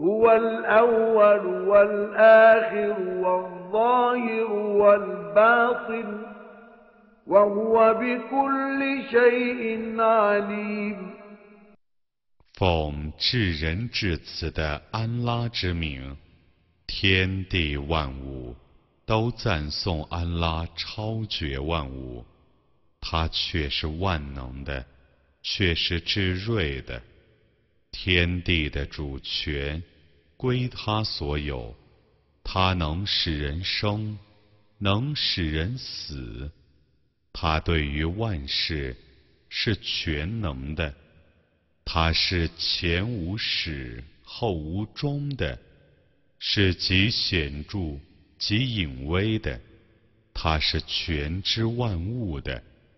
هو الأول والآخر والظاهر والباطن وهو بكل شيء عليم 奉至仁至慈的安拉之名，天地万物都赞颂安拉超绝万物，他却是万能的，却是至睿的。 天地的主权归他所有，他能使人生，能使人死，他对于万事是全能的。他是前无始后无终的，是极显著极隐微的，他是全知万物的。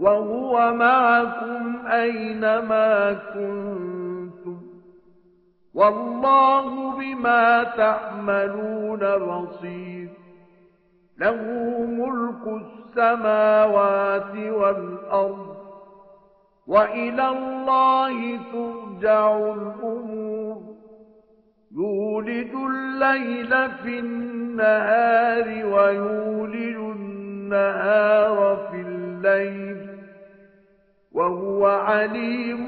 وهو معكم أينما كنتم. والله بما تعملون بصير. له ملك السماوات والأرض. وإلى الله ترجع الأمور. يولد الليل في النهار ويولد النهار في الليل وهو عليم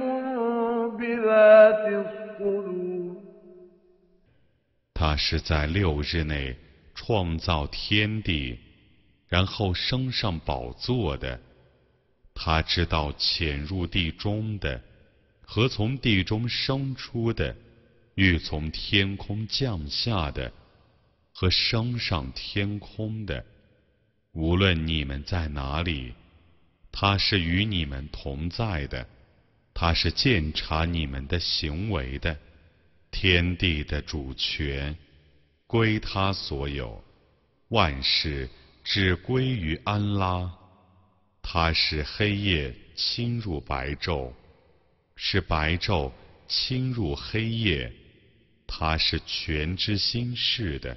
بذات الصدور 他是在六日内创造天地，然后升上宝座的。他知道潜入地中的和从地中生出的，欲从天空降下的和升上天空的。无论你们在哪里， 他是与你们同在的。他是鉴察你们的行为的。天地的主权。归他所有，万事只归于安拉。他是黑夜侵入白昼，是白昼侵入黑夜。他是全知心事的。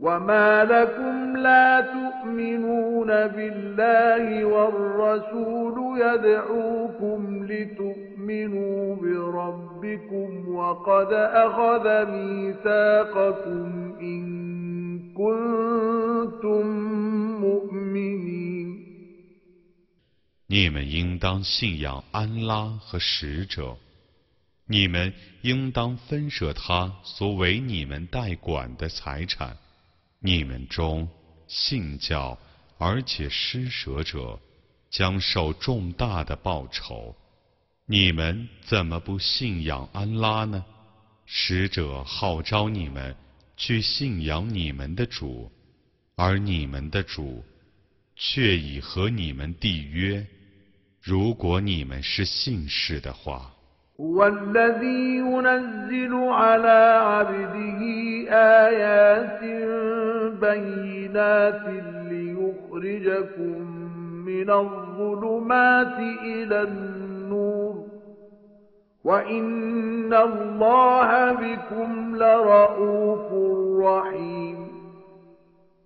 وما لكم لا تؤمنون بالله والرسول يدعوكم لتؤمنوا بربكم وقد أخذ ميثاقكم إن كنتم مؤمنين 你们应当信仰安拉和使者，你们应当分舍他所为你们代管的财产。 你们中信教而且施舍者，将受重大的报酬。你们怎么不信仰安拉呢？使者号召你们去信仰你们的主，而你们的主却已和你们缔约。如果你们是信士的话。هو الذي ينزل على عبده آيات بينات ليخرجكم من الظلمات إلى النور وإن الله بكم لرؤوف رحيم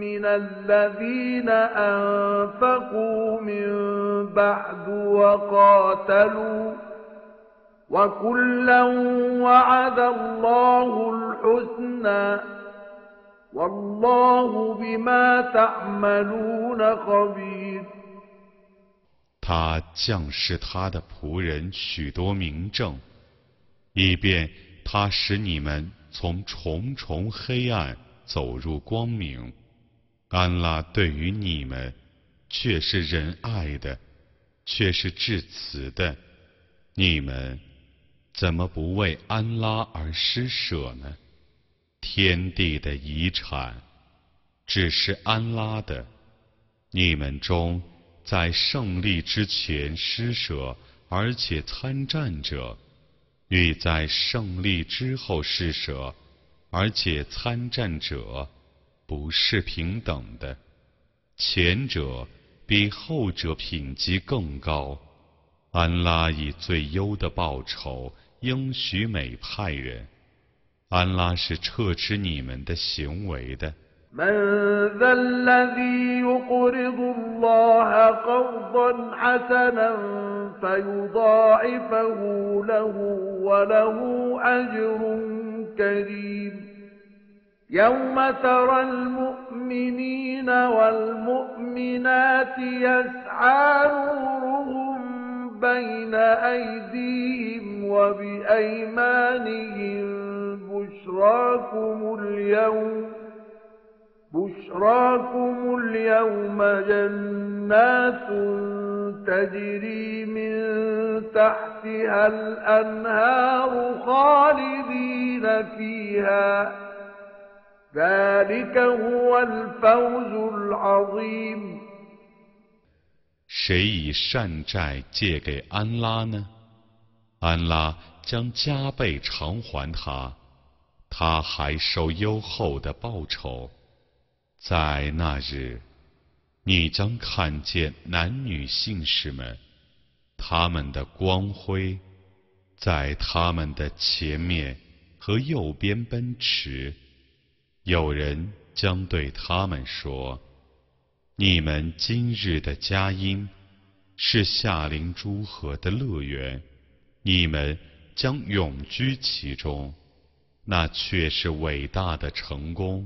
من الذين أنفقوا من بعد وقاتلوا وكلا وعد الله الحسنى والله بما تعملون خبير 他降示他的仆人许多明证，以便他使你们从重重黑暗走入光明。 安拉对于你们却是仁爱的，却是至慈的。你们怎么不为安拉而施舍呢？天地的遗产只是安拉的。你们中在胜利之前施舍而且参战者，与在胜利之后施舍而且参战者。不是平等的，前者比后者品级更高。安拉以最优的报酬应许美派人。安拉是撤斥你们的行为的。يوم ترى المؤمنين والمؤمنات يسعى نورهم بين أيديهم وبأيمانهم بشراكم اليوم بشراكم اليوم جنات تجري من تحتها الأنهار خالدين فيها 谁以善债借给安拉呢？安拉将加倍偿还他，他还收优厚的报酬。在那日，你将看见男女信士们，他们的光辉在他们的前面和右边奔驰。有人将对他们说：“你们今日的佳音是夏林诸河的乐园，你们将永居其中，那却是伟大的成功。”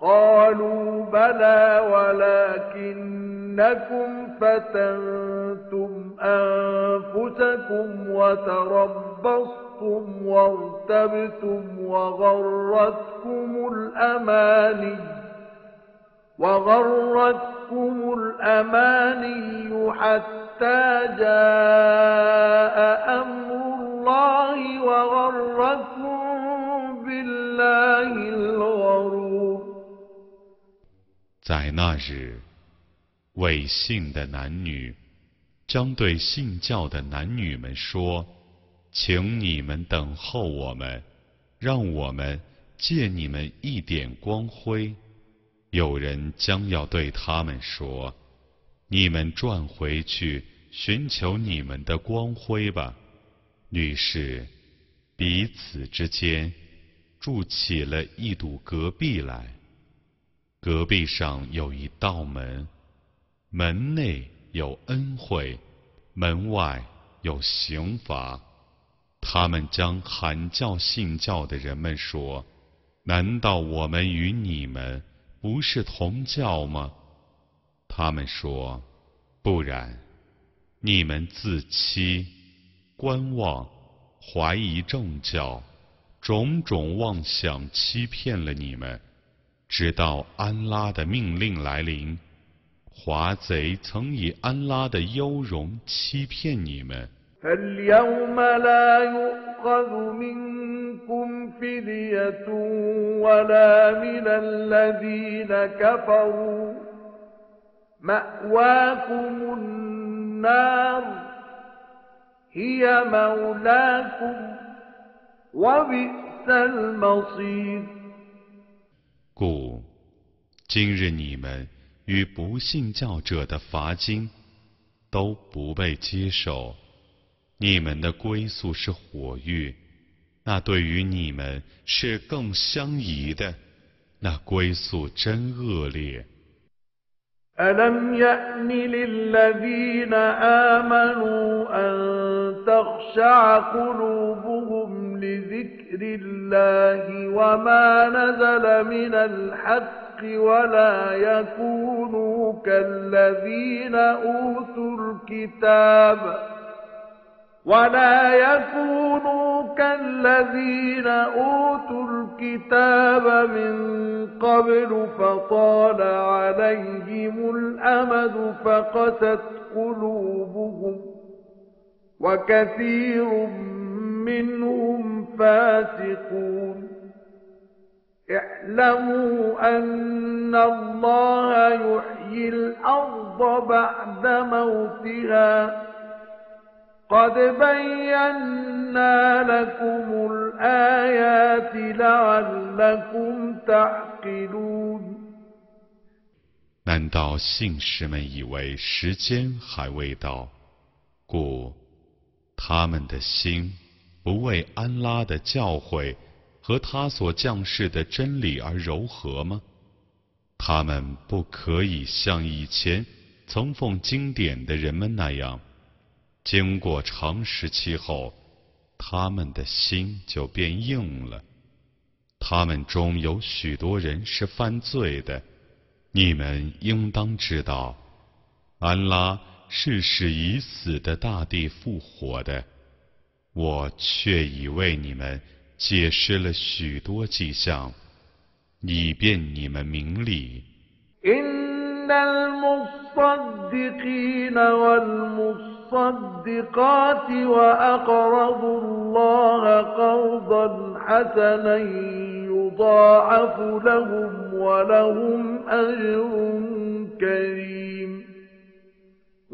قالوا بلى ولكنكم فتنتم أنفسكم وتربصتم وارتبتم وغرتكم الأماني وغرتكم الأماني حتى جاء أمر الله وغرتكم بالله الغرور 在那日，伪信的男女将对信教的男女们说：“请你们等候我们，让我们借你们一点光辉。”有人将要对他们说：“你们转回去寻求你们的光辉吧。”于是，彼此之间筑起了一堵隔壁来。隔壁上有一道门，门内有恩惠，门外有刑罚。他们将喊叫信教的人们说：“难道我们与你们不是同教吗？”他们说：“不然，你们自欺、观望、怀疑正教，种种妄想欺骗了你们。”直到安拉的命令来临，华贼曾以安拉的优容欺骗你们。فاليوم لا يؤخذ منكم فدية ولا من الذين كفروا مأواكم النار هي مولاكم وبئس المصير 故今日你们与不信教者的罚金都不被接受，你们的归宿是火狱，那对于你们是更相宜的，那归宿真恶劣。لذكر الله وما نزل من الحق ولا يكونوا كالذين أوتوا الكتاب ولا يكونوا كالذين أوتوا الكتاب من قبل فطال عليهم الأمد فقست قلوبهم وكثير منهم فاسقون اعلموا أن الله يحيي الأرض بعد موتها قد بينا لكم الآيات لعلكم تعقلون 难道信士们以为时间还未到，故他们的心 不为安拉的教诲和他所降世的真理而柔和吗？他们不可以像以前曾奉经典的人们那样，经过长时期后，他们的心就变硬了。他们中有许多人是犯罪的，你们应当知道，安拉是使已死的大地复活的。我却已为你们解释了许多迹象，以便你们明理。إن المصدقين والمصدقات وأقرضوا الله قرضا حسنا يضاعف لهم ولهم أجر كريم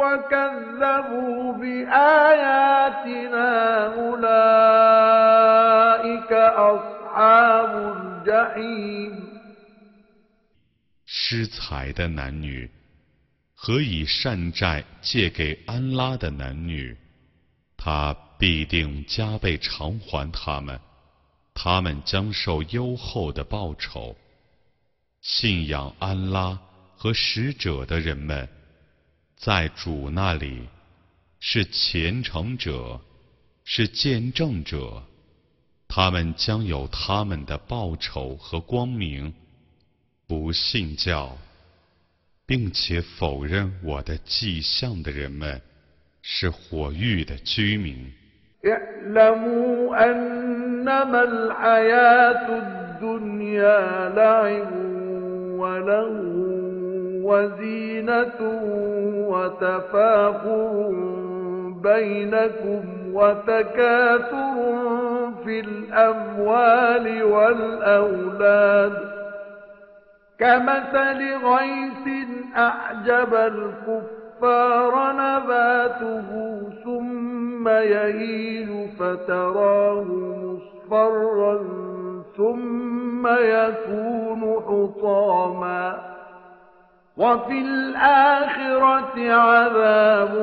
وكذبوا بآياتنا أولئك أصحاب الجحيم 施财的男女和以善债借给安拉的男女，他必定加倍偿还他们，他们将受优厚的报酬。信仰安拉和使者的人们。 在主那里，是虔诚者，是见证者，他们将有他们的报酬和光明。不信教，并且否认我的迹象的人们，是火狱的居民。وزينة وتفاخر بينكم وتكاثر في الأموال والأولاد. كمثل غيث أعجب الكفار نباته ثم يهيل فتراه مصفرا ثم يكون حطاما. وفي الآخرة عذاب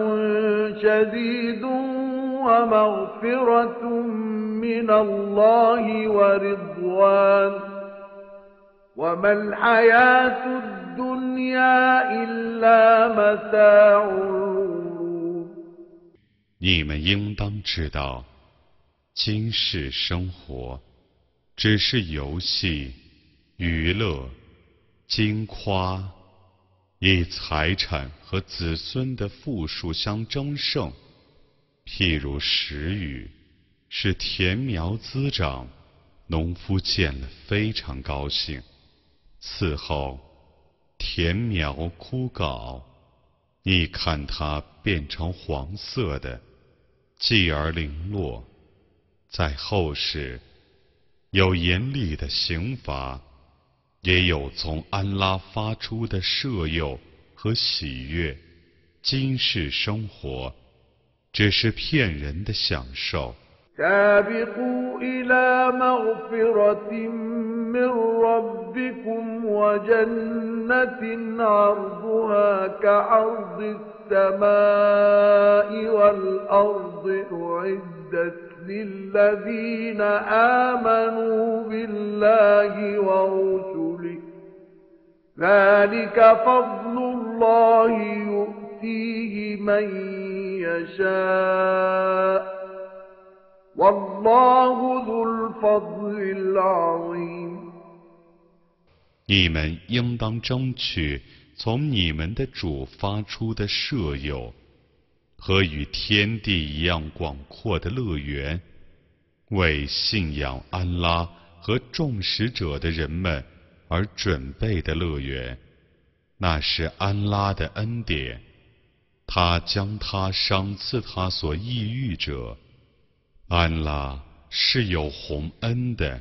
شديد ومغفرة من الله ورضوان وما الحياة الدنيا إلا متاع الغرور 你们应当知道，今世生活只是游戏、娱乐、金夸， 以财产和子孙的富庶相争胜。譬如时雨，使田苗滋长，农夫见了非常高兴。此后，田苗枯槁，你看它变成黄色的，继而零落。在后世。有严厉的刑罚，也有从安拉发出的赦宥和喜悦。今世生活只是骗人的享受。للذين آمنوا بالله ورسله ذلك فضل الله يؤتيه من يشاء والله ذو الفضل العظيم 你们应当争取从你们的主发出的舍友。和与天地一样广阔的乐园，为信仰安拉和众使者的人们 而准备的乐园，那是安拉的恩典，他将他赏赐他所抑郁者，安拉是有洪恩的。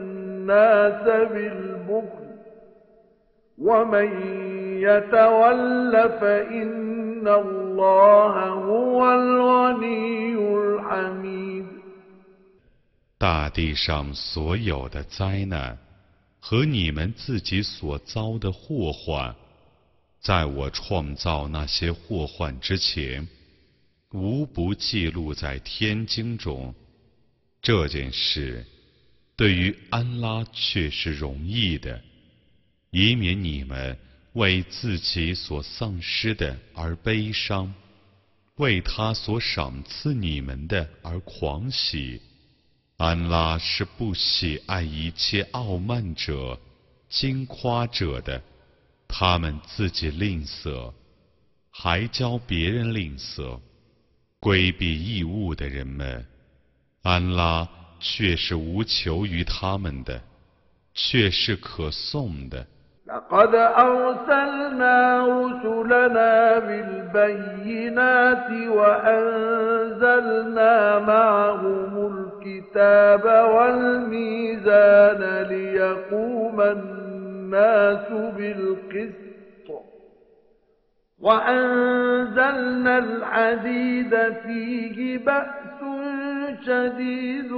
بالبخل ومن 大地上所有的灾难和你们自己所遭的祸患，在我创造那些祸患之前，无不记录在天经中。这件事 对于安拉却是容易的，以免你们。为自己所丧失的而悲伤，为他所赏赐你们的而狂喜。安拉是不喜爱一切傲慢者、惊夸者的。他们自己吝啬，还教别人吝啬，规避义务的人们，安拉却是无求于他们的，却是可颂的。لقد أرسلنا رسلنا بالبينات وأنزلنا معهم الكتاب والميزان ليقوم الناس بالقسط وأنزلنا الحديد فيه بأس شديد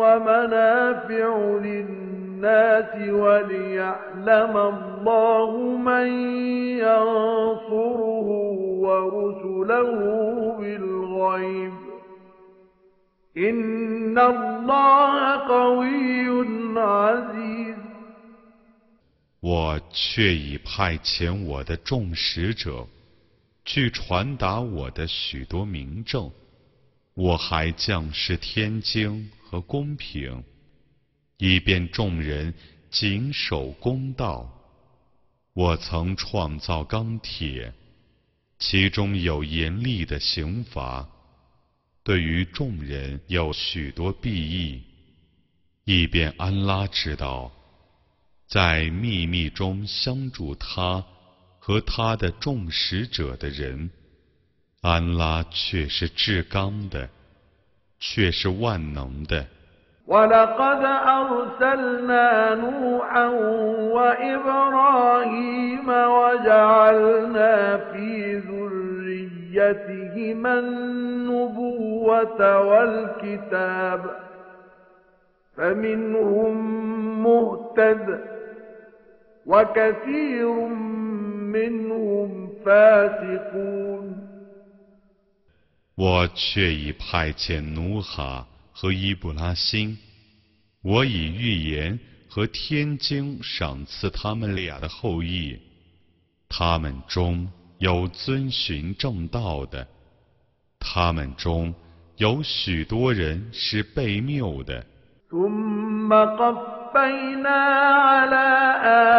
ومنافع للناس الناس وليعلم الله من ينصره ورسله بالغيب إن الله قوي عزيز 我却已派遣我的众使者，去传达我的许多明证。 我还降示天经和公平，以便众人谨守公道。我曾创造钢铁，其中有严厉的刑罚，对于众人有许多裨益，以便安拉知道。在秘密中相助他和他的众使者的人，安拉却是至刚的，却是万能的。ولقد أرسلنا نوحا وإبراهيم وجعلنا في ذريتهما النبوة والكتاب فمنهم مهتد 我却已派遣努哈和伊布拉辛，我以预言和天经赏赐他们俩的后裔，他们中有遵循正道的，他们中有许多人是被谬的。قفينا على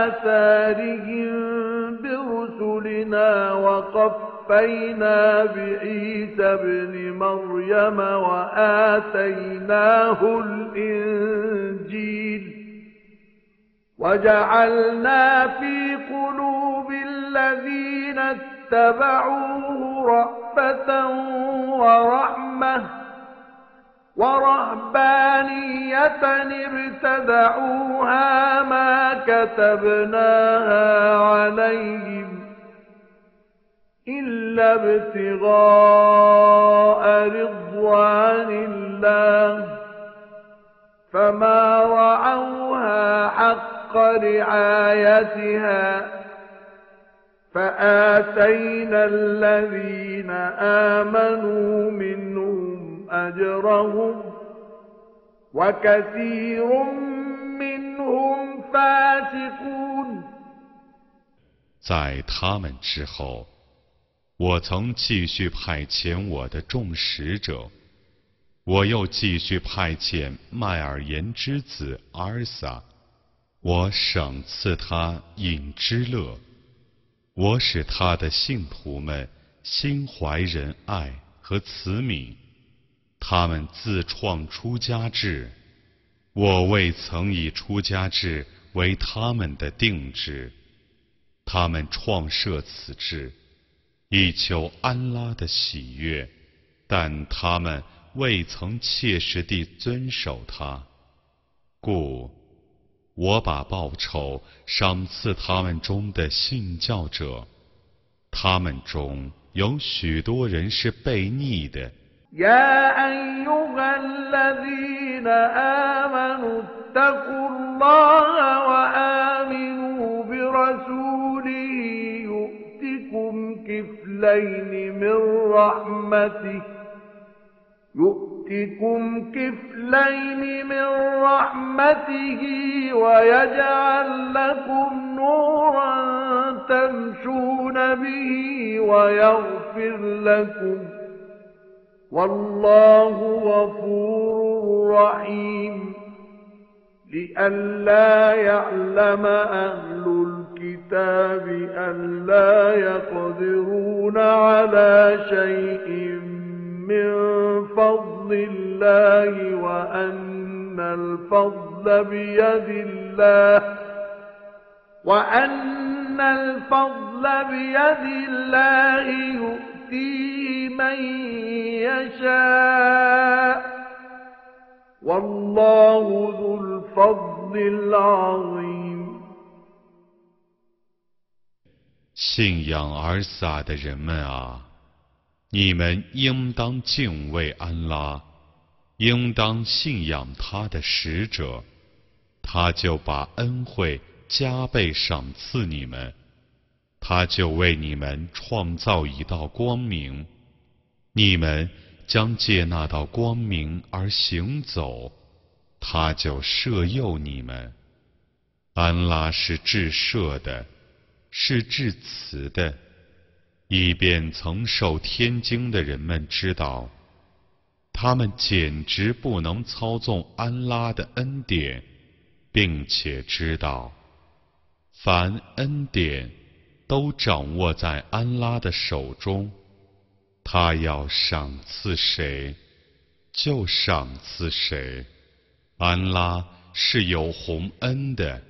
آثارهم برسلنا وقفينا بعيسى ابن مريم وآتيناه الإنجيل وجعلنا في قلوب الذين اتبعوه رأفة ورحمة ورهبانية ابتدعوها ما كتبناها عليهم إلا ابتغاء رضوان الله فما رعوها حق رعايتها فآتينا الذين آمنوا منهم 在他们之后，我曾继续派遣我的众使者，我又继续派遣麦尔言之子阿尔萨，我赏赐他饮之乐，我使他的信徒们心怀仁爱和慈悯。他们自创出家制，我未曾以出家制为他们的定制。他们创设此制，以求安拉的喜悦，但他们未曾切实地遵守它。故，我把报酬赏赐他们中的信教者。他们中有许多人是悖逆的。يا أيها الذين آمنوا اتقوا الله وآمنوا برسوله يؤتكم كفلين من رحمته يؤتكم كفلين من رحمته ويجعل لكم نورا تمشون به ويغفر لكم والله غفور رحيم. لئلا يعلم أهل الكتاب أن لا يقدرون على شيء من فضل الله وأن الفضل بيد الله وأن الفضل بيد الله يؤتيه 信仰而撒的人们啊，你们应当敬畏安拉，应当信仰他的使者，他就把恩惠加倍赏赐你们， 他就为你们创造一道光明。你们将借那道光明而行走，他就摄诱你们。安拉是至赦的，是至慈的，以便曾受天经的人们知道，他们简直不能操纵安拉的恩典，并且知道，凡恩典都掌握在安拉的手中，他要赏赐谁，就赏赐谁。安拉是有洪恩的。